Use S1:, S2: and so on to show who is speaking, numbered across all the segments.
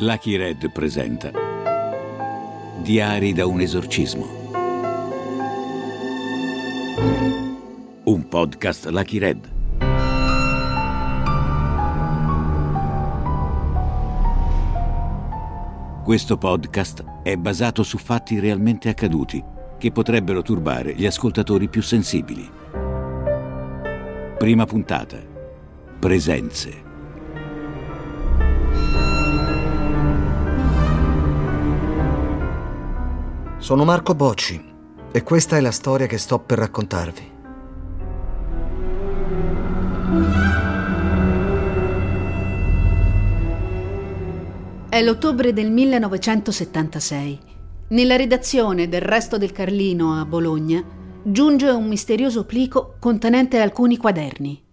S1: Lucky Red presenta Diari da un esorcismo. Un podcast Lucky Red. Questo podcast è basato su fatti realmente accaduti che potrebbero turbare gli ascoltatori più sensibili. Prima puntata. Presenze.
S2: Sono Marco Bocci e questa è la storia che sto per raccontarvi.
S3: È l'ottobre del 1976. Nella redazione del Resto del Carlino a Bologna giunge un misterioso plico contenente alcuni quaderni.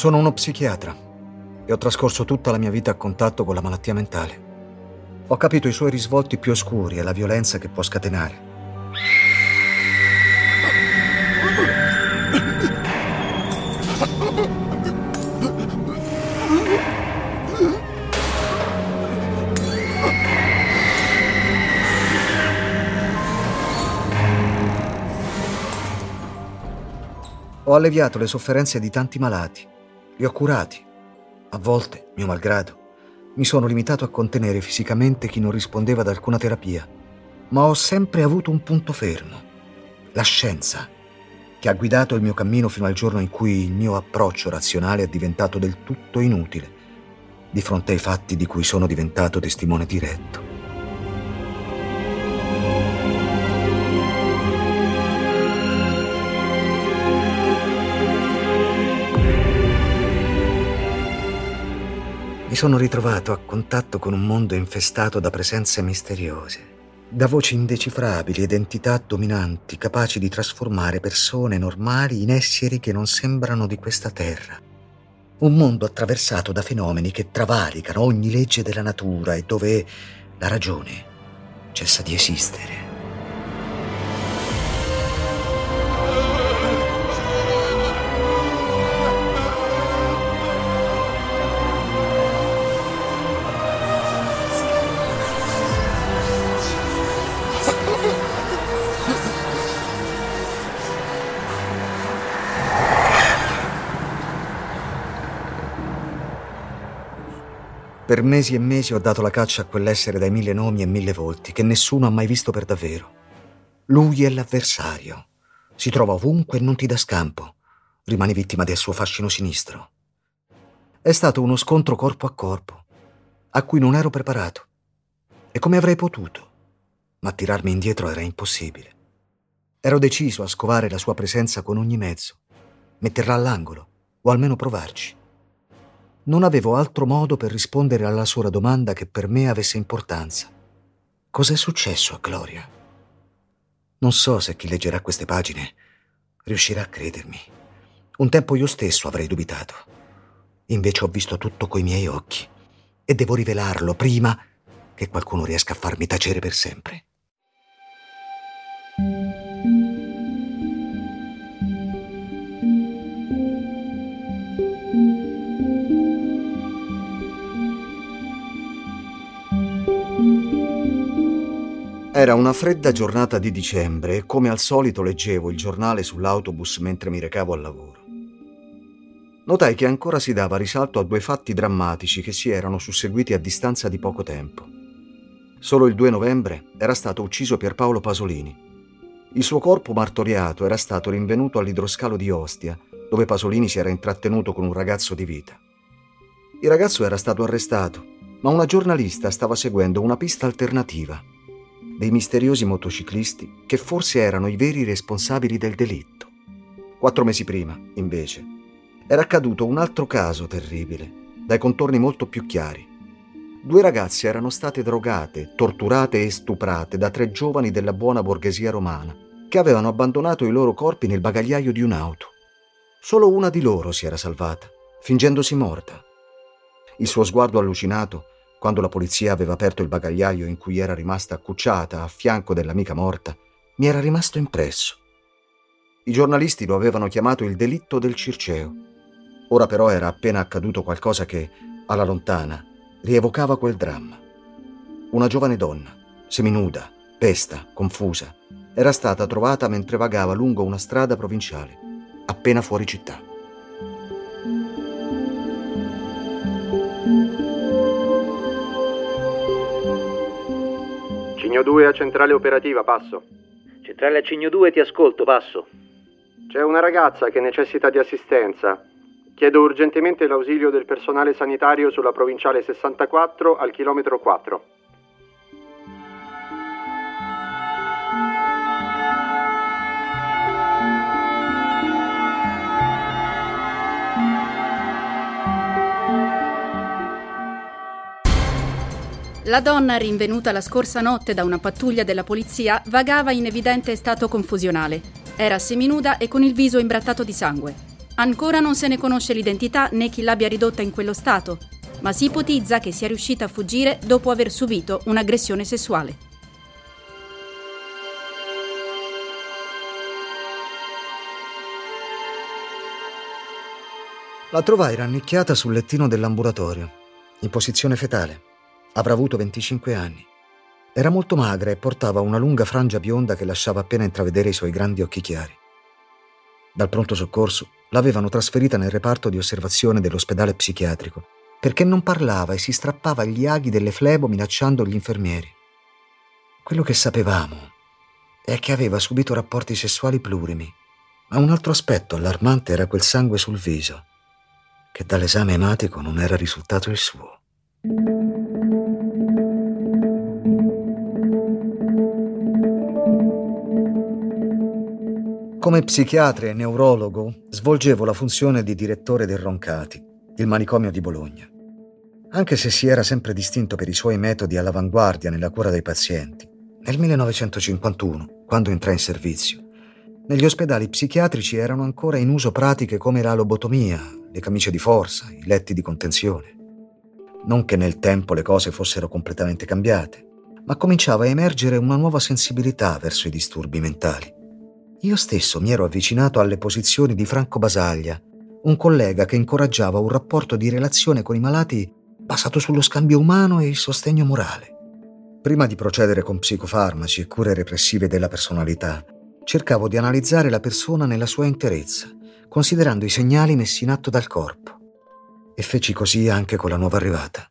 S2: Sono uno psichiatra e ho trascorso tutta la mia vita a contatto con la malattia mentale. Ho capito i suoi risvolti più oscuri e la violenza che può scatenare. Ho alleviato le sofferenze di tanti malati, li ho curati. A volte, mio malgrado, mi sono limitato a contenere fisicamente chi non rispondeva ad alcuna terapia, ma ho sempre avuto un punto fermo, la scienza, che ha guidato il mio cammino fino al giorno in cui il mio approccio razionale è diventato del tutto inutile di fronte ai fatti di cui sono diventato testimone diretto. Mi sono ritrovato a contatto con un mondo infestato da presenze misteriose, da voci indecifrabili ed entità dominanti capaci di trasformare persone normali in esseri che non sembrano di questa terra. Un mondo attraversato da fenomeni che travalicano ogni legge della natura e dove la ragione cessa di esistere. Per mesi e mesi ho dato la caccia a quell'essere dai mille nomi e mille volti che nessuno ha mai visto per davvero. Lui è l'avversario. Si trova ovunque e non ti dà scampo. Rimani vittima del suo fascino sinistro. È stato uno scontro corpo a corpo, a cui non ero preparato. E come avrei potuto? Ma tirarmi indietro era impossibile. Ero deciso a scovare la sua presenza con ogni mezzo, metterla all'angolo, o almeno provarci non avevo altro modo per rispondere alla sola domanda che per me avesse importanza. Cos'è successo a Gloria? Non so se chi leggerà queste pagine riuscirà a credermi. Un tempo io stesso avrei dubitato. Invece ho visto tutto coi miei occhi e devo rivelarlo prima che qualcuno riesca a farmi tacere per sempre. Era una fredda giornata di dicembre e come al solito leggevo il giornale sull'autobus mentre mi recavo al lavoro. Notai che ancora si dava risalto a due fatti drammatici che si erano susseguiti a distanza di poco tempo. Solo il 2 novembre era stato ucciso Pierpaolo Pasolini. Il suo corpo martoriato era stato rinvenuto all'idroscalo di Ostia, dove Pasolini si era intrattenuto con un ragazzo di vita. Il ragazzo era stato arrestato, ma una giornalista stava seguendo una pista alternativa dei misteriosi motociclisti che forse erano i veri responsabili del delitto. Quattro mesi prima, invece, era accaduto un altro caso terribile, dai contorni molto più chiari. Due ragazze erano state drogate, torturate e stuprate da tre giovani della buona borghesia romana, che avevano abbandonato i loro corpi nel bagagliaio di un'auto. Solo una di loro si era salvata, fingendosi morta. Il suo sguardo allucinato quando la polizia aveva aperto il bagagliaio in cui era rimasta accucciata a fianco dell'amica morta, mi era rimasto impresso. I giornalisti lo avevano chiamato il delitto del Circeo. Ora però era appena accaduto qualcosa che, alla lontana, rievocava quel dramma. Una giovane donna, seminuda, pesta, confusa, era stata trovata mentre vagava lungo una strada provinciale, appena fuori città.
S4: Cigno 2 a centrale operativa, passo.
S5: Centrale a Cigno 2, ti ascolto, passo.
S4: C'è una ragazza che necessita di assistenza. Chiedo urgentemente l'ausilio del personale sanitario sulla provinciale 64 al chilometro 4.
S6: La donna, rinvenuta la scorsa notte da una pattuglia della polizia, vagava in evidente stato confusionale. Era seminuda e con il viso imbrattato di sangue. Ancora non se ne conosce l'identità né chi l'abbia ridotta in quello stato, ma si ipotizza che sia riuscita a fuggire dopo aver subito un'aggressione sessuale.
S2: La trovai rannicchiata sul lettino dell'ambulatorio, in posizione fetale. Avrà avuto 25 anni. Era molto magra e portava una lunga frangia bionda che lasciava appena intravedere i suoi grandi occhi chiari. Dal pronto soccorso l'avevano trasferita nel reparto di osservazione dell'ospedale psichiatrico perché non parlava e si strappava gli aghi delle flebo minacciando gli infermieri. Quello che sapevamo è che aveva subito rapporti sessuali plurimi, ma un altro aspetto allarmante era quel sangue sul viso, che dall'esame ematico non era risultato il suo. Come psichiatra e neurologo svolgevo la funzione di direttore del Roncati, il manicomio di Bologna. Anche se si era sempre distinto per i suoi metodi all'avanguardia nella cura dei pazienti, nel 1951, quando entrai in servizio, negli ospedali psichiatrici erano ancora in uso pratiche come la lobotomia, le camicie di forza, i letti di contenzione. Non che nel tempo le cose fossero completamente cambiate, ma cominciava a emergere una nuova sensibilità verso i disturbi mentali. Io stesso mi ero avvicinato alle posizioni di Franco Basaglia, un collega che incoraggiava un rapporto di relazione con i malati basato sullo scambio umano e il sostegno morale. Prima di procedere con psicofarmaci e cure repressive della personalità, cercavo di analizzare la persona nella sua interezza, considerando i segnali messi in atto dal corpo. E feci così anche con la nuova arrivata.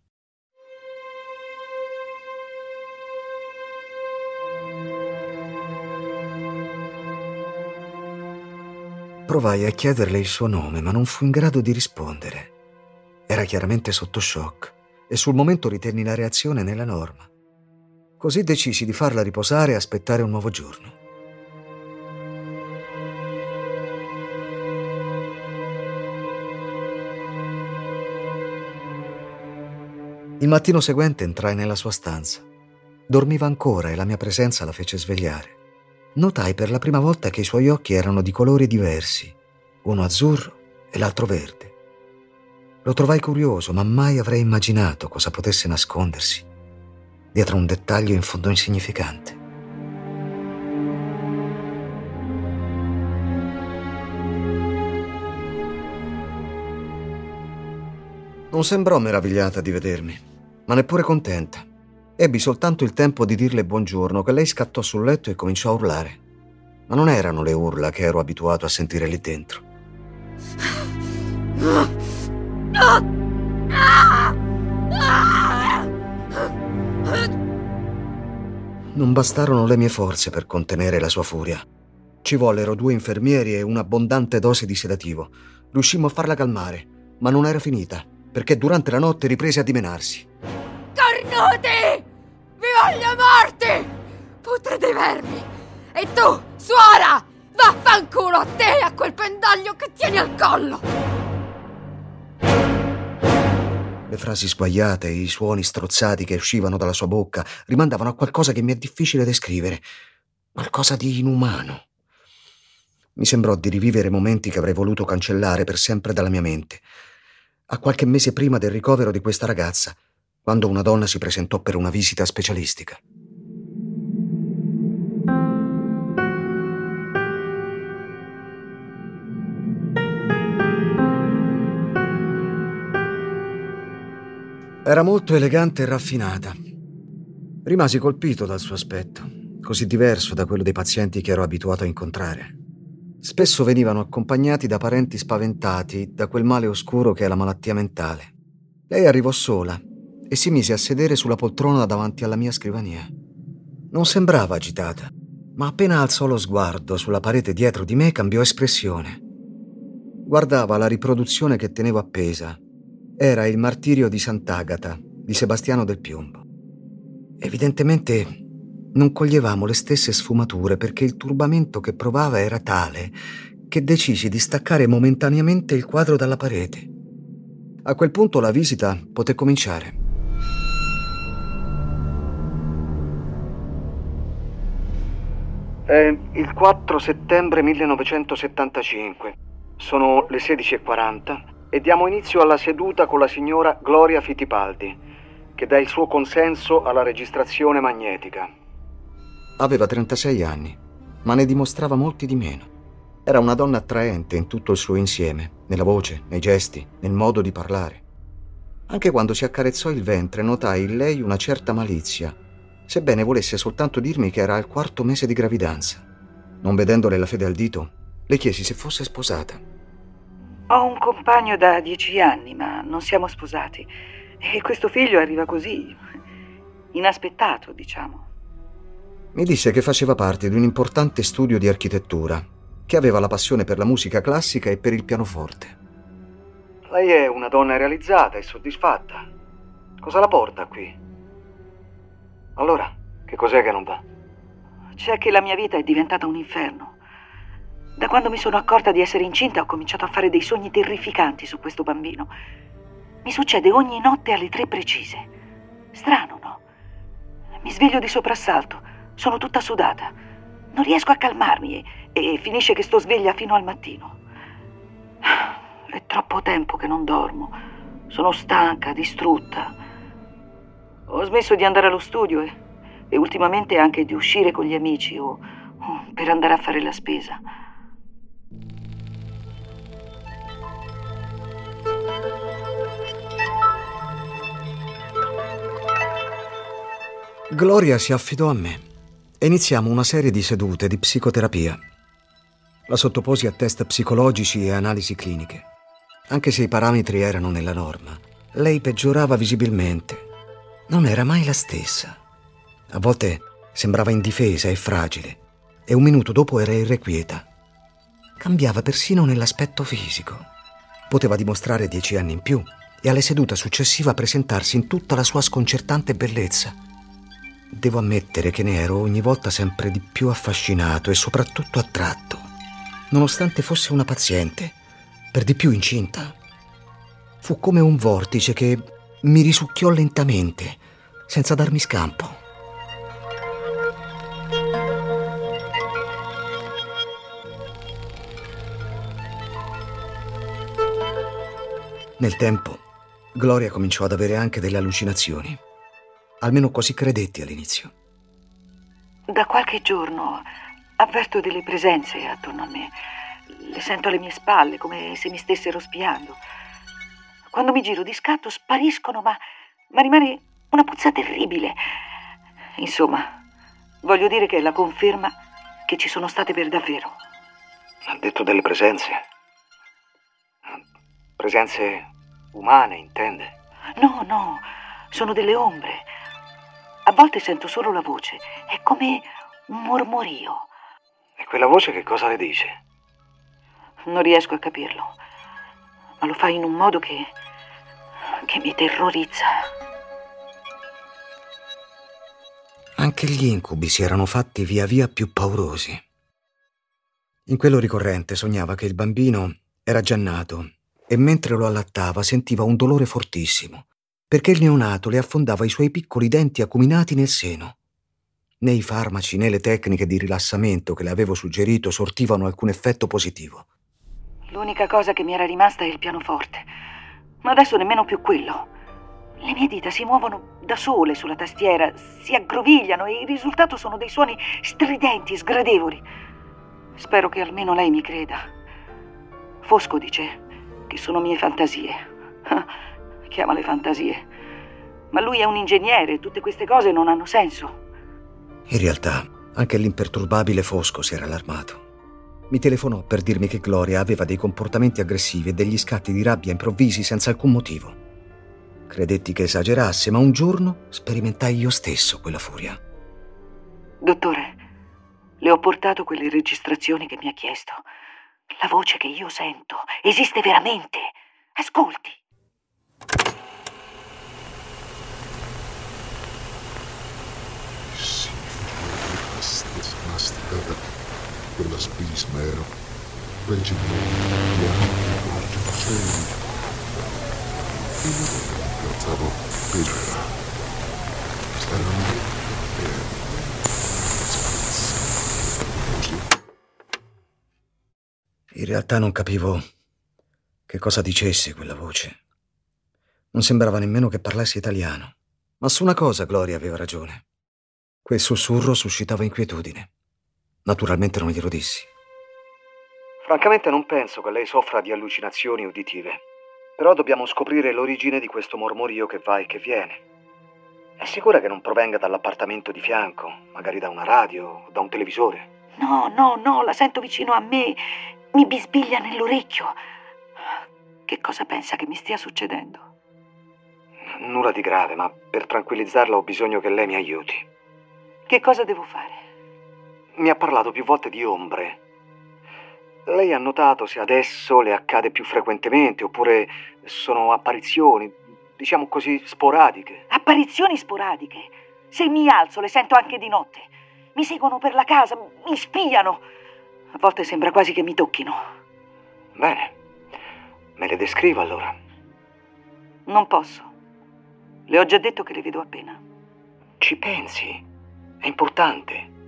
S2: Provai a chiederle il suo nome, ma non fu in grado di rispondere. Era chiaramente sotto shock e sul momento ritenni la reazione nella norma. Così decisi di farla riposare e aspettare un nuovo giorno. Il mattino seguente entrai nella sua stanza. Dormiva ancora e la mia presenza la fece svegliare notai per la prima volta che i suoi occhi erano di colori diversi, uno azzurro e l'altro verde. Lo trovai curioso, ma mai avrei immaginato cosa potesse nascondersi dietro un dettaglio in fondo insignificante. Non sembrò meravigliata di vedermi, ma neppure contenta. Ebbi soltanto il tempo di dirle buongiorno che lei scattò sul letto e cominciò a urlare. Ma non erano le urla che ero abituato a sentire lì dentro. Non bastarono le mie forze per contenere la sua furia. Ci vollero due infermieri e un'abbondante dose di sedativo. Riuscimmo a farla calmare, ma non era finita, perché durante la notte riprese a dimenarsi.
S7: Cornuti! Voglio morti! Putre dei vermi! E tu, suora! Vaffanculo a te e a quel pendaglio che tieni al collo!
S2: Le frasi sguaiate e i suoni strozzati che uscivano dalla sua bocca rimandavano a qualcosa che mi è difficile descrivere, qualcosa di inumano. Mi sembrò di rivivere momenti che avrei voluto cancellare per sempre dalla mia mente. A qualche mese prima del ricovero di questa ragazza, quando una donna si presentò per una visita specialistica. Era molto elegante e raffinata. Rimasi colpito dal suo aspetto, così diverso da quello dei pazienti che ero abituato a incontrare. Spesso venivano accompagnati da parenti spaventati da quel male oscuro che è la malattia mentale. Lei arrivò sola e si mise a sedere sulla poltrona davanti alla mia scrivania. Non sembrava agitata, ma appena alzò lo sguardo sulla parete dietro di me cambiò espressione. Guardava la riproduzione che tenevo appesa era il martirio di Sant'Agata di Sebastiano del Piombo. Evidentemente non coglievamo le stesse sfumature perché il turbamento che provava era tale che decisi di staccare momentaneamente il quadro dalla parete. A quel punto la visita poté cominciare. È il 4 settembre 1975. Sono le 16.40 e diamo inizio alla seduta con la signora Gloria Fittipaldi, che dà il suo consenso alla registrazione magnetica. Aveva 36 anni, ma ne dimostrava molti di meno. Era una donna attraente in tutto il suo insieme, nella voce, nei gesti, nel modo di parlare. Anche quando si accarezzò il ventre notai in lei una certa malizia, sebbene volesse soltanto dirmi che era al quarto mese di gravidanza. Non vedendole la fede al dito, le chiesi se fosse sposata.
S8: Ho un compagno da dieci anni, ma non siamo sposati. E questo figlio arriva così, inaspettato, diciamo.
S2: Mi disse che faceva parte di un importante studio di architettura, che aveva la passione per la musica classica e per il pianoforte. Lei è una donna realizzata e soddisfatta. Cosa la porta qui? Allora, che cos'è che non va?
S8: C'è che la mia vita è diventata un inferno. Da quando mi sono accorta di essere incinta ho cominciato a fare dei sogni terrificanti su questo bambino. Mi succede ogni notte alle tre precise. Strano, no? Mi sveglio di soprassalto, sono tutta sudata. Non riesco a calmarmi e, e finisce che sto sveglia fino al mattino. È troppo tempo che non dormo. Sono stanca, distrutta. Ho smesso di andare allo studio e, e ultimamente anche di uscire con gli amici o, o per andare a fare la spesa.
S2: Gloria si affidò a me e iniziamo una serie di sedute di psicoterapia. La sottoposi a test psicologici e analisi cliniche. Anche se i parametri erano nella norma, lei peggiorava visibilmente. Non era mai la stessa. A volte sembrava indifesa e fragile e un minuto dopo era irrequieta. Cambiava persino nell'aspetto fisico. Poteva dimostrare dieci anni in più e alle sedute successive presentarsi in tutta la sua sconcertante bellezza Devo ammettere che ne ero ogni volta sempre di più affascinato e soprattutto attratto, nonostante fosse una paziente, per di più incinta. Fu come un vortice che mi risucchiò lentamente, senza darmi scampo. Nel tempo, Gloria cominciò ad avere anche delle allucinazioni. Almeno così credetti all'inizio.
S8: Da qualche giorno avverto delle presenze attorno a me. Le sento alle mie spalle, come se mi stessero spiando. Quando mi giro di scatto spariscono, ma, ma rimane una puzza terribile. Insomma, voglio dire che è la conferma che ci sono state per davvero.
S2: Ha detto delle presenze? Presenze umane, intende?
S8: No, no, sono delle ombre. A volte sento solo la voce, è come un mormorio.
S2: E quella voce che cosa le dice?
S8: Non riesco a capirlo, ma lo fa in un modo che. che mi terrorizza.
S2: Anche gli incubi si erano fatti via via più paurosi. In quello ricorrente sognava che il bambino era già nato e mentre lo allattava sentiva un dolore fortissimo perché il neonato le affondava i suoi piccoli denti acuminati nel seno. Né i farmaci né le tecniche di rilassamento che le avevo suggerito sortivano alcun effetto positivo.
S8: L'unica cosa che mi era rimasta è il pianoforte, ma adesso nemmeno più quello. Le mie dita si muovono da sole sulla tastiera, si aggrovigliano e il risultato sono dei suoni stridenti, sgradevoli. Spero che almeno lei mi creda. Fosco dice che sono mie fantasie. Chiamale fantasie. Ma lui è un ingegnere tutte queste cose non hanno senso.
S2: In realtà, anche l'imperturbabile Fosco si era allarmato. Mi telefonò per dirmi che Gloria aveva dei comportamenti aggressivi e degli scatti di rabbia improvvisi senza alcun motivo. Credetti che esagerasse, ma un giorno sperimentai io stesso quella furia.
S8: Dottore, le ho portato quelle registrazioni che mi ha chiesto. La voce che io sento esiste veramente. Ascolti.
S9: Sì, quella spismero. Reggi Pensavo peggio. Stavano
S2: In realtà non capivo che cosa dicesse quella voce. Non sembrava nemmeno che parlasse italiano. Ma su una cosa Gloria aveva ragione. Quel sussurro suscitava inquietudine. Naturalmente non glielo dissi. Francamente non penso che lei soffra di allucinazioni uditive. Però dobbiamo scoprire l'origine di questo mormorio che va e che viene. È sicura che non provenga dall'appartamento di fianco, magari da una radio o da un televisore?
S8: No, no, no, la sento vicino a me. Mi bisbiglia nell'orecchio. Che cosa pensa che mi stia succedendo?
S2: Nulla di grave, ma per tranquillizzarla ho bisogno che lei mi aiuti.
S8: Che cosa devo fare?
S2: Mi ha parlato più volte di ombre. Lei ha notato se adesso le accade più frequentemente oppure sono apparizioni, diciamo così, sporadiche?
S8: Apparizioni sporadiche? Se mi alzo le sento anche di notte. Mi seguono per la casa, mi spiano. A volte sembra quasi che mi tocchino.
S2: Bene, me le descrivo allora.
S8: Non posso. Le ho già detto che le vedo appena.
S2: Ci pensi? È importante.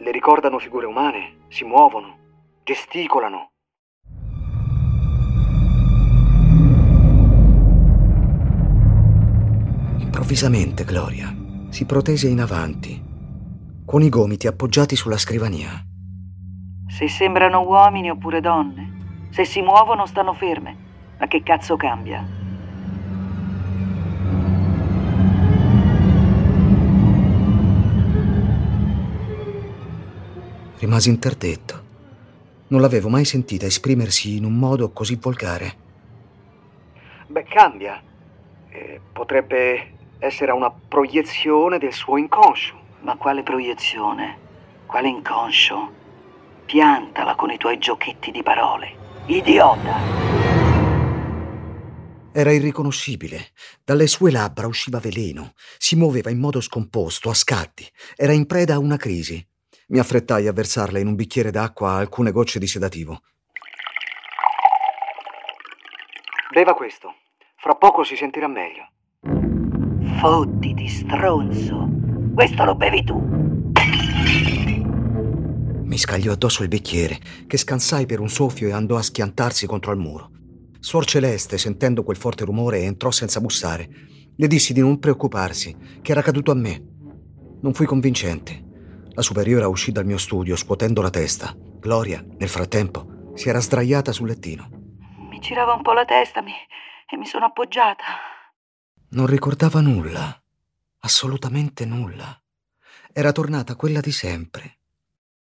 S2: Le ricordano figure umane? Si muovono? Gesticolano? Improvvisamente Gloria si protese in avanti, con i gomiti appoggiati sulla scrivania.
S8: Se sembrano uomini oppure donne, se si muovono stanno ferme. Ma che cazzo cambia?
S2: Rimasi interdetto. Non l'avevo mai sentita esprimersi in un modo così volgare. Beh, cambia. Eh, potrebbe essere una proiezione del suo inconscio.
S8: Ma quale proiezione? Quale inconscio? Piantala con i tuoi giochetti di parole. Idiota!
S2: Era irriconoscibile. Dalle sue labbra usciva veleno. Si muoveva in modo scomposto, a scatti. Era in preda a una crisi. Mi affrettai a versarle in un bicchiere d'acqua alcune gocce di sedativo. Beva questo. Fra poco si sentirà meglio.
S8: Fottiti, stronzo. Questo lo bevi tu.
S2: Mi scagliò addosso il bicchiere, che scansai per un soffio e andò a schiantarsi contro il muro. Suor Celeste, sentendo quel forte rumore, entrò senza bussare. Le dissi di non preoccuparsi, che era caduto a me. Non fui convincente. La superiora uscì dal mio studio scuotendo la testa. Gloria, nel frattempo, si era sdraiata sul lettino.
S8: Mi girava un po' la testa mi... e mi sono appoggiata.
S2: Non ricordava nulla, assolutamente nulla. Era tornata quella di sempre.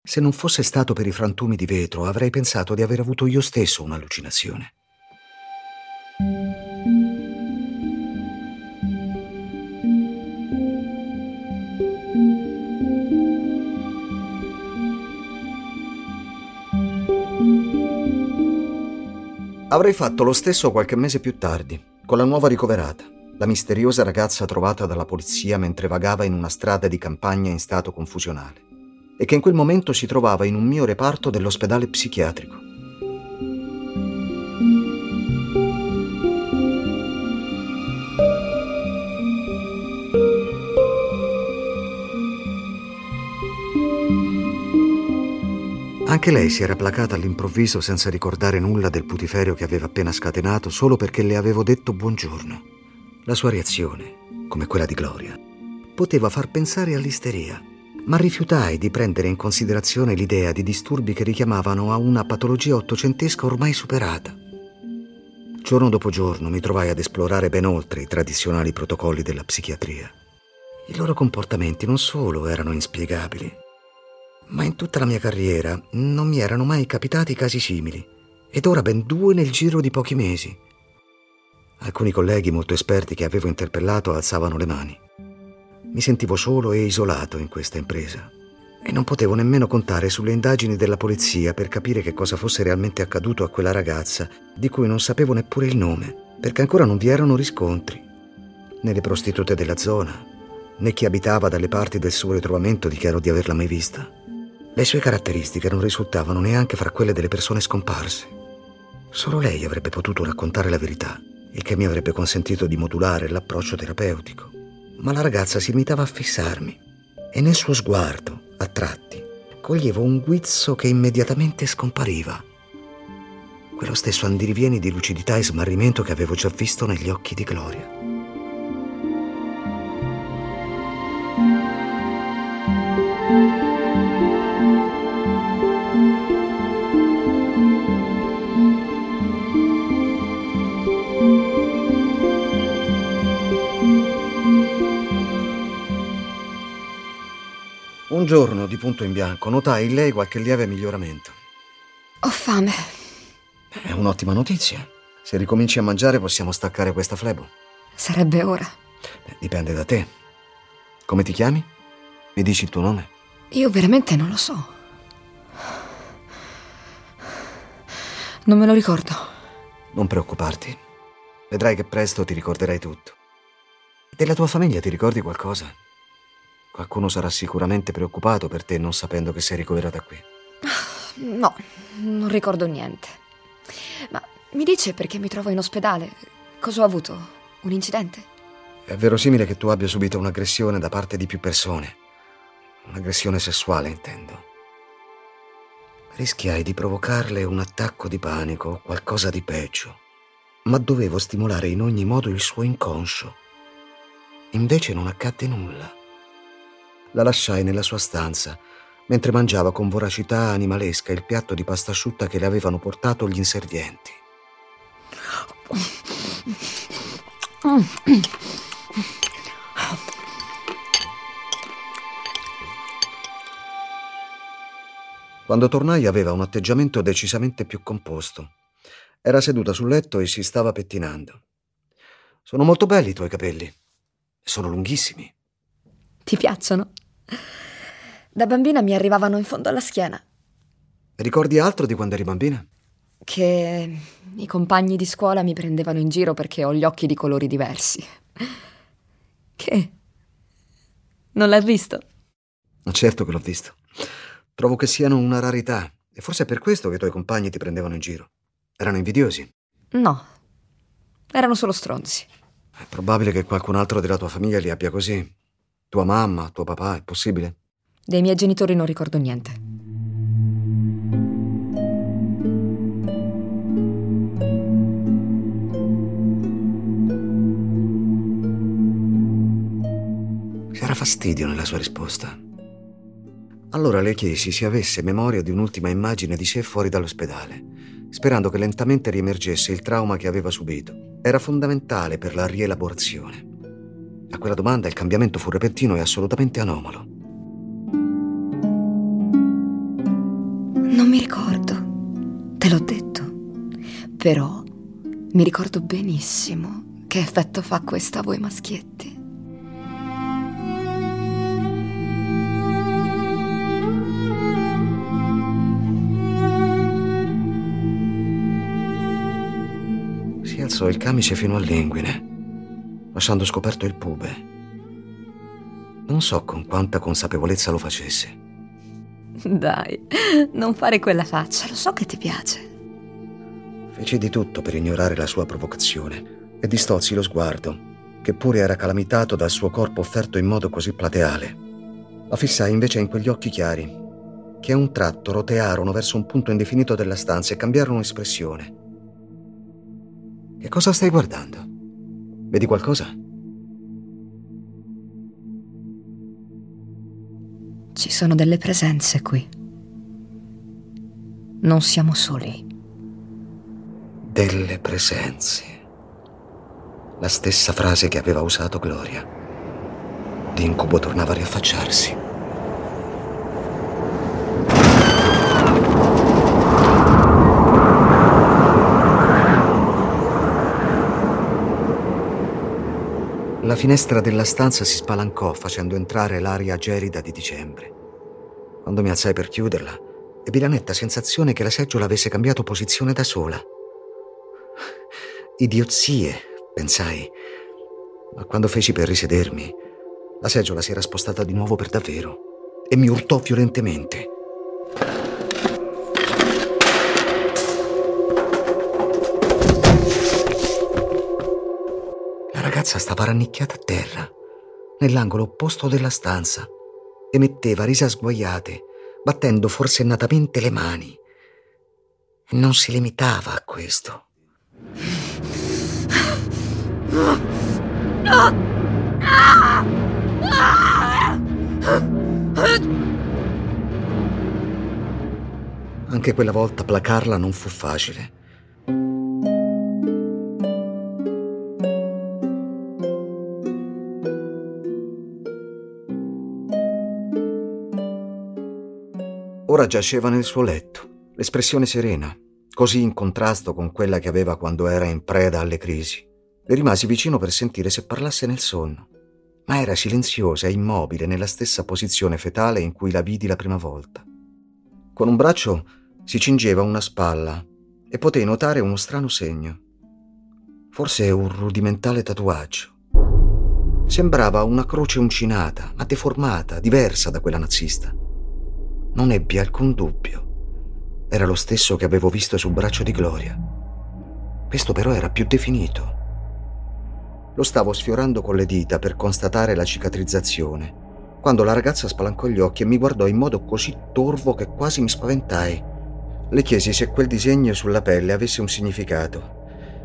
S2: Se non fosse stato per i frantumi di vetro, avrei pensato di aver avuto io stesso un'allucinazione. Avrei fatto lo stesso qualche mese più tardi, con la nuova ricoverata, la misteriosa ragazza trovata dalla polizia mentre vagava in una strada di campagna in stato confusionale e che in quel momento si trovava in un mio reparto dell'ospedale psichiatrico. Anche lei si era placata all'improvviso senza ricordare nulla del putiferio che aveva appena scatenato solo perché le avevo detto buongiorno. La sua reazione, come quella di Gloria, poteva far pensare all'isteria, ma rifiutai di prendere in considerazione l'idea di disturbi che richiamavano a una patologia ottocentesca ormai superata. Giorno dopo giorno mi trovai ad esplorare ben oltre i tradizionali protocolli della psichiatria. I loro comportamenti non solo erano inspiegabili, ma in tutta la mia carriera non mi erano mai capitati casi simili, ed ora ben due nel giro di pochi mesi. Alcuni colleghi molto esperti che avevo interpellato alzavano le mani. Mi sentivo solo e isolato in questa impresa e non potevo nemmeno contare sulle indagini della polizia per capire che cosa fosse realmente accaduto a quella ragazza di cui non sapevo neppure il nome, perché ancora non vi erano riscontri, né le prostitute della zona, né chi abitava dalle parti del suo ritrovamento dichiarò di averla mai vista. Le sue caratteristiche non risultavano neanche fra quelle delle persone scomparse. Solo lei avrebbe potuto raccontare la verità, il che mi avrebbe consentito di modulare l'approccio terapeutico. Ma la ragazza si limitava a fissarmi e nel suo sguardo, a tratti, coglievo un guizzo che immediatamente scompariva. Quello stesso andirivieni di lucidità e smarrimento che avevo già visto negli occhi di Gloria. Un giorno, di punto in bianco, notai in lei qualche lieve miglioramento.
S7: Ho fame.
S2: È un'ottima notizia. Se ricominci a mangiare possiamo staccare questa flebo.
S7: Sarebbe ora.
S2: Beh, dipende da te. Come ti chiami? Mi dici il tuo nome?
S7: Io veramente non lo so. Non me lo ricordo.
S2: Non preoccuparti. Vedrai che presto ti ricorderai tutto. Della tua famiglia ti ricordi qualcosa? Qualcuno sarà sicuramente preoccupato per te non sapendo che sei ricoverata qui.
S7: No, non ricordo niente. Ma mi dice perché mi trovo in ospedale? Cosa ho avuto? Un incidente?
S2: È verosimile che tu abbia subito un'aggressione da parte di più persone. Un'aggressione sessuale, intendo. Rischiai di provocarle un attacco di panico o qualcosa di peggio, ma dovevo stimolare in ogni modo il suo inconscio. Invece non accadde nulla. La lasciai nella sua stanza, mentre mangiava con voracità animalesca il piatto di pasta asciutta che le avevano portato gli inservienti. Quando tornai aveva un atteggiamento decisamente più composto. Era seduta sul letto e si stava pettinando. Sono molto belli i tuoi capelli. Sono lunghissimi.
S7: Ti piacciono? Da bambina mi arrivavano in fondo alla schiena.
S2: Ricordi altro di quando eri bambina?
S7: Che i compagni di scuola mi prendevano in giro perché ho gli occhi di colori diversi. Che? Non l'hai visto?
S2: Certo che l'ho visto. Trovo che siano una rarità e forse è per questo che i tuoi compagni ti prendevano in giro. Erano invidiosi.
S7: No, erano solo stronzi.
S2: È probabile che qualcun altro della tua famiglia li abbia così. Tua mamma, tuo papà, è possibile?
S7: Dei miei genitori non ricordo niente.
S2: C'era fastidio nella sua risposta. Allora le chiesi se avesse memoria di un'ultima immagine di sé fuori dall'ospedale, sperando che lentamente riemergesse il trauma che aveva subito. Era fondamentale per la rielaborazione. A quella domanda il cambiamento fu repentino e assolutamente anomalo.
S7: Non mi ricordo, te l'ho detto. Però mi ricordo benissimo che effetto fa questa a voi maschietti.
S2: Si alzò il camice fino all'inguine, lasciando scoperto il pube. Non so con quanta consapevolezza lo facesse.
S7: Dai, non fare quella faccia, lo so che ti piace.
S2: Feci di tutto per ignorare la sua provocazione e distolsi lo sguardo, che pure era calamitato dal suo corpo offerto in modo così plateale. La fissai invece in quegli occhi chiari, che a un tratto rotearono verso un punto indefinito della stanza e cambiarono espressione. Che cosa stai guardando? Vedi qualcosa?
S10: Ci sono delle presenze qui. Non siamo soli.
S2: Delle presenze. La stessa frase che aveva usato Gloria. L'incubo tornava a riaffacciarsi. La finestra della stanza si spalancò facendo entrare l'aria gelida di dicembre. Quando mi alzai per chiuderla, ebbi la netta sensazione che la seggiola avesse cambiato posizione da sola. Idiozie, pensai. Ma quando feci per risedermi, la seggiola si era spostata di nuovo per davvero e mi urtò violentemente. Ragazza stava rannicchiata a terra, nell'angolo opposto della stanza, emetteva risa sguaiate, battendo forsennatamente le mani. E non si limitava a questo. Anche quella volta placarla non fu facile. Ora giaceva nel suo letto, l'espressione serena, così in contrasto con quella che aveva quando era in preda alle crisi. Le rimasi vicino per sentire se parlasse nel sonno, ma era silenziosa e immobile nella stessa posizione fetale in cui la vidi la prima volta. Con un braccio si cingeva una spalla e potei notare uno strano segno. Forse un rudimentale tatuaggio. Sembrava una croce uncinata, ma deformata, diversa da quella nazista. Non ebbi alcun dubbio. Era lo stesso che avevo visto sul braccio di Gloria. Questo però era più definito. Lo stavo sfiorando con le dita per constatare la cicatrizzazione, quando la ragazza spalancò gli occhi e mi guardò in modo così torvo che quasi mi spaventai. Le chiesi se quel disegno sulla pelle avesse un significato.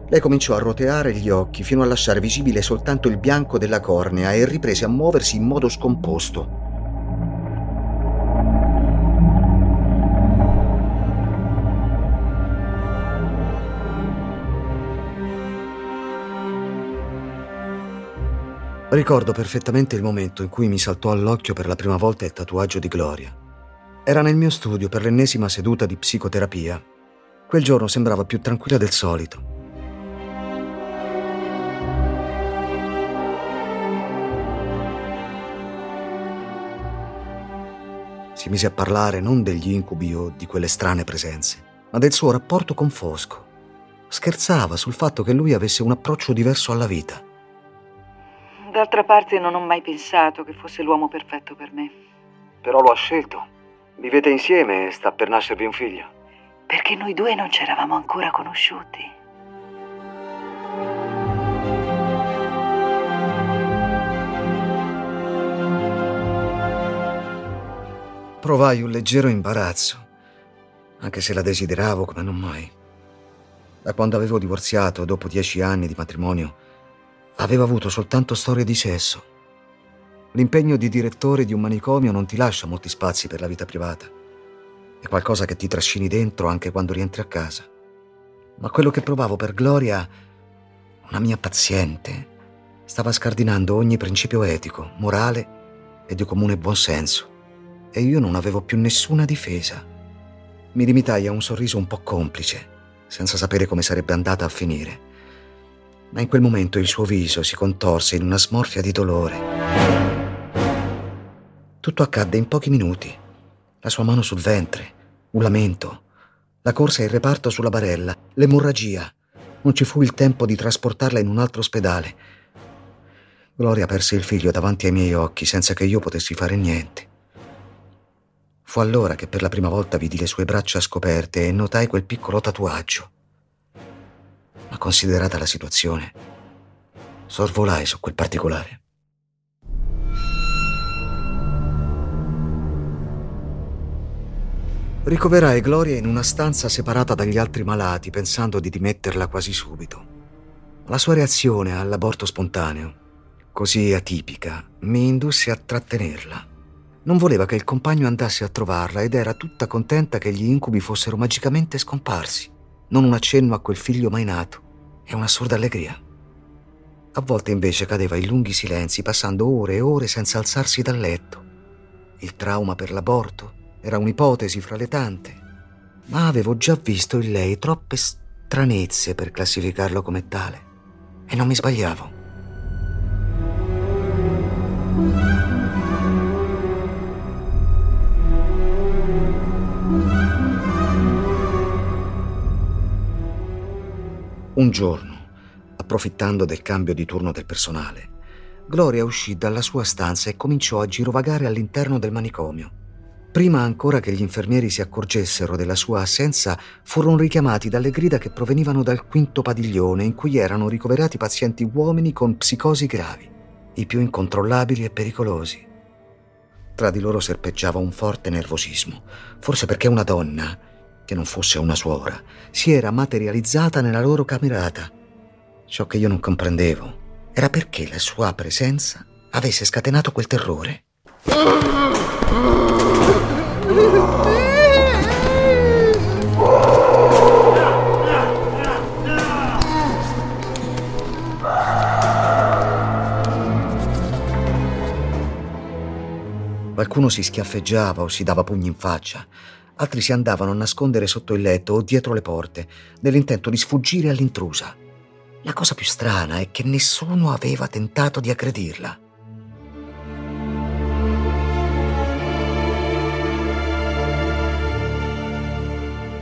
S2: Lei cominciò a roteare gli occhi fino a lasciare visibile soltanto il bianco della cornea e riprese a muoversi in modo scomposto. Ricordo perfettamente il momento in cui mi saltò all'occhio per la prima volta il tatuaggio di Gloria. Era nel mio studio per l'ennesima seduta di psicoterapia. Quel giorno sembrava più tranquilla del solito. Si mise a parlare non degli incubi o di quelle strane presenze, ma del suo rapporto con Fosco. Scherzava sul fatto che lui avesse un approccio diverso alla vita.
S8: D'altra parte non ho mai pensato che fosse l'uomo perfetto per me.
S2: Però lo ha scelto. Vivete insieme e sta per nascervi un figlio.
S8: Perché noi due non ci eravamo ancora conosciuti.
S2: Provai un leggero imbarazzo, anche se la desideravo come non mai. Da quando avevo divorziato, dopo dieci anni di matrimonio, aveva avuto soltanto storie di sesso. L'impegno di direttore di un manicomio non ti lascia molti spazi per la vita privata. È qualcosa che ti trascini dentro anche quando rientri a casa. Ma quello che provavo per Gloria, una mia paziente, stava scardinando ogni principio etico, morale e di comune buonsenso. E io non avevo più nessuna difesa. Mi limitai a un sorriso un po' complice, senza sapere come sarebbe andata a finire ma in quel momento il suo viso si contorse in una smorfia di dolore. Tutto accadde in pochi minuti. La sua mano sul ventre, un lamento, la corsa in reparto sulla barella, l'emorragia. Non ci fu il tempo di trasportarla in un altro ospedale. Gloria perse il figlio davanti ai miei occhi senza che io potessi fare niente. Fu allora che per la prima volta vidi le sue braccia scoperte e notai quel piccolo tatuaggio ma considerata la situazione, sorvolai su quel particolare. Ricoverai Gloria in una stanza separata dagli altri malati, pensando di dimetterla quasi subito. La sua reazione all'aborto spontaneo, così atipica, mi indusse a trattenerla. Non voleva che il compagno andasse a trovarla ed era tutta contenta che gli incubi fossero magicamente scomparsi. Non un accenno a quel figlio mai nato e un'assurda allegria. A volte invece cadeva in lunghi silenzi, passando ore e ore senza alzarsi dal letto. Il trauma per l'aborto era un'ipotesi fra le tante, ma avevo già visto in lei troppe stranezze per classificarlo come tale. E non mi sbagliavo. Un giorno, approfittando del cambio di turno del personale, Gloria uscì dalla sua stanza e cominciò a girovagare all'interno del manicomio. Prima ancora che gli infermieri si accorgessero della sua assenza, furono richiamati dalle grida che provenivano dal quinto padiglione in cui erano ricoverati pazienti uomini con psicosi gravi, i più incontrollabili e pericolosi. Tra di loro serpeggiava un forte nervosismo, forse perché una donna, che non fosse una suora, si era materializzata nella loro camerata. Ciò che io non comprendevo era perché la sua presenza avesse scatenato quel terrore. Qualcuno si schiaffeggiava o si dava pugni in faccia, altri si andavano a nascondere sotto il letto o dietro le porte, nell'intento di sfuggire all'intrusa. La cosa più strana è che nessuno aveva tentato di aggredirla.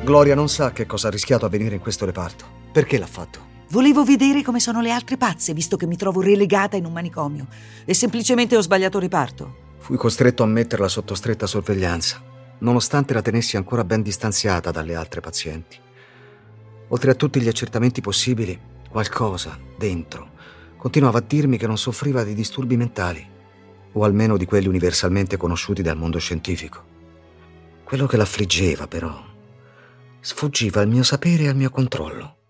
S2: Gloria non sa che cosa ha rischiato a venire in questo reparto. Perché l'ha fatto?
S8: Volevo vedere come sono le altre pazze, visto che mi trovo relegata in un manicomio. E semplicemente ho sbagliato reparto.
S2: Fui costretto a metterla sotto stretta sorveglianza, nonostante la tenessi ancora ben distanziata dalle altre pazienti. Oltre a tutti gli accertamenti possibili, qualcosa dentro continuava a dirmi che non soffriva di disturbi mentali, o almeno di quelli universalmente conosciuti dal mondo scientifico. Quello che l'affliggeva, però, sfuggiva al mio sapere e al mio controllo.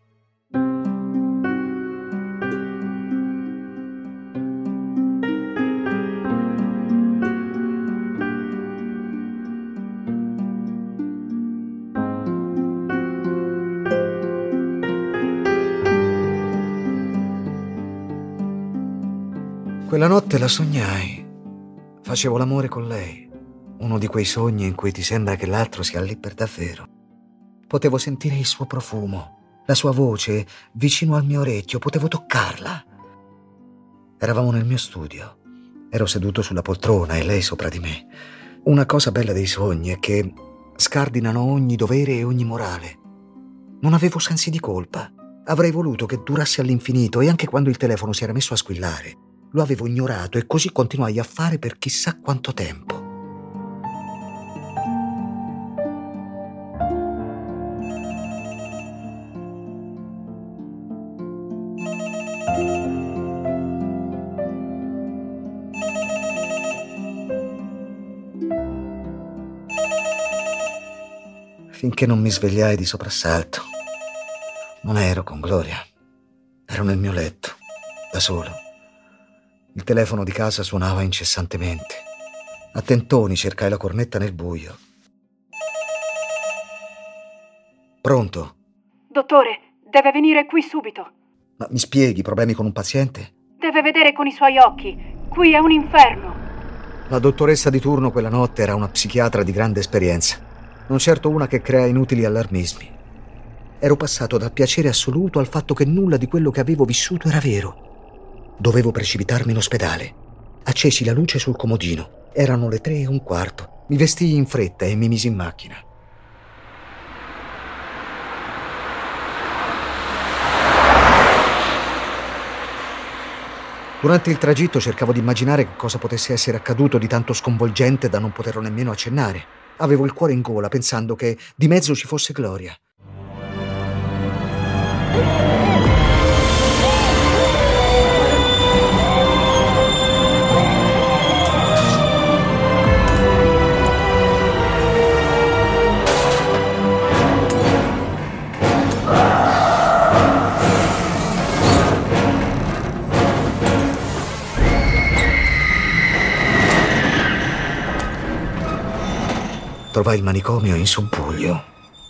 S2: Quella notte la sognai. Facevo l'amore con lei. Uno di quei sogni in cui ti sembra che l'altro sia lì per davvero. Potevo sentire il suo profumo, la sua voce vicino al mio orecchio, potevo toccarla. Eravamo nel mio studio. Ero seduto sulla poltrona e lei sopra di me. Una cosa bella dei sogni è che scardinano ogni dovere e ogni morale. Non avevo sensi di colpa. Avrei voluto che durasse all'infinito e anche quando il telefono si era messo a squillare, lo avevo ignorato e così continuai a fare per chissà quanto tempo. Finché non mi svegliai di soprassalto. Non ero con Gloria. Ero nel mio letto, da solo. Il telefono di casa suonava incessantemente. A tentoni cercai la cornetta nel buio. Pronto?
S11: Dottore, deve venire qui subito.
S2: Ma mi spieghi, problemi con un paziente?
S11: Deve vedere con i suoi occhi. Qui è un inferno.
S2: La dottoressa di turno quella notte era una psichiatra di grande esperienza. Non certo una che crea inutili allarmismi. Ero passato dal piacere assoluto al fatto che nulla di quello che avevo vissuto era vero. Dovevo precipitarmi in ospedale. Accesi la luce sul comodino. Erano le tre e un quarto. Mi vestii in fretta e mi misi in macchina. Durante il tragitto cercavo di immaginare che cosa potesse essere accaduto di tanto sconvolgente da non poterlo nemmeno accennare. Avevo il cuore in gola pensando che di mezzo ci fosse Gloria. Il manicomio in subbuglio.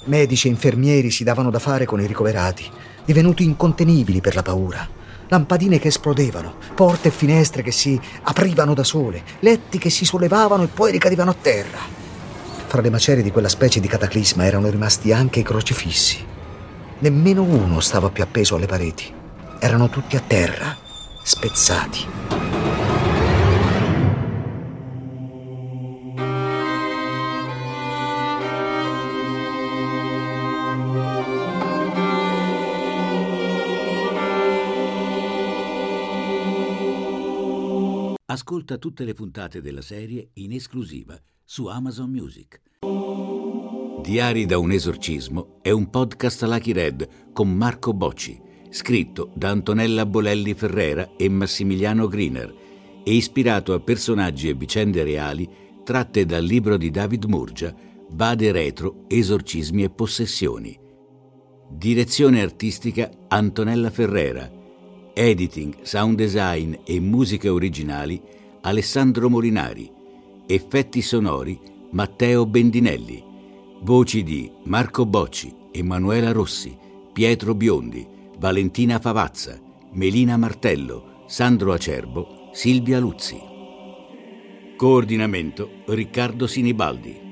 S2: Medici e infermieri si davano da fare con i ricoverati, divenuti incontenibili per la paura. Lampadine che esplodevano, porte e finestre che si aprivano da sole, letti che si sollevavano e poi ricadevano a terra. Fra le macerie di quella specie di cataclisma erano rimasti anche i crocifissi. Nemmeno uno stava più appeso alle pareti. Erano tutti a terra, spezzati.
S1: Ascolta tutte le puntate della serie in esclusiva su Amazon Music. Diari da un esorcismo è un podcast Lucky Red con Marco Bocci, scritto da Antonella Bolelli Ferrera e Massimiliano Griner e ispirato a personaggi e vicende reali tratte dal libro di David Murgia, Bade Retro, Esorcismi e Possessioni. Direzione artistica Antonella Ferrera Editing, sound design e musiche originali Alessandro Molinari. Effetti sonori Matteo Bendinelli. Voci di Marco Bocci, Emanuela Rossi, Pietro Biondi, Valentina Favazza, Melina Martello, Sandro Acerbo, Silvia Luzzi. Coordinamento Riccardo Sinibaldi.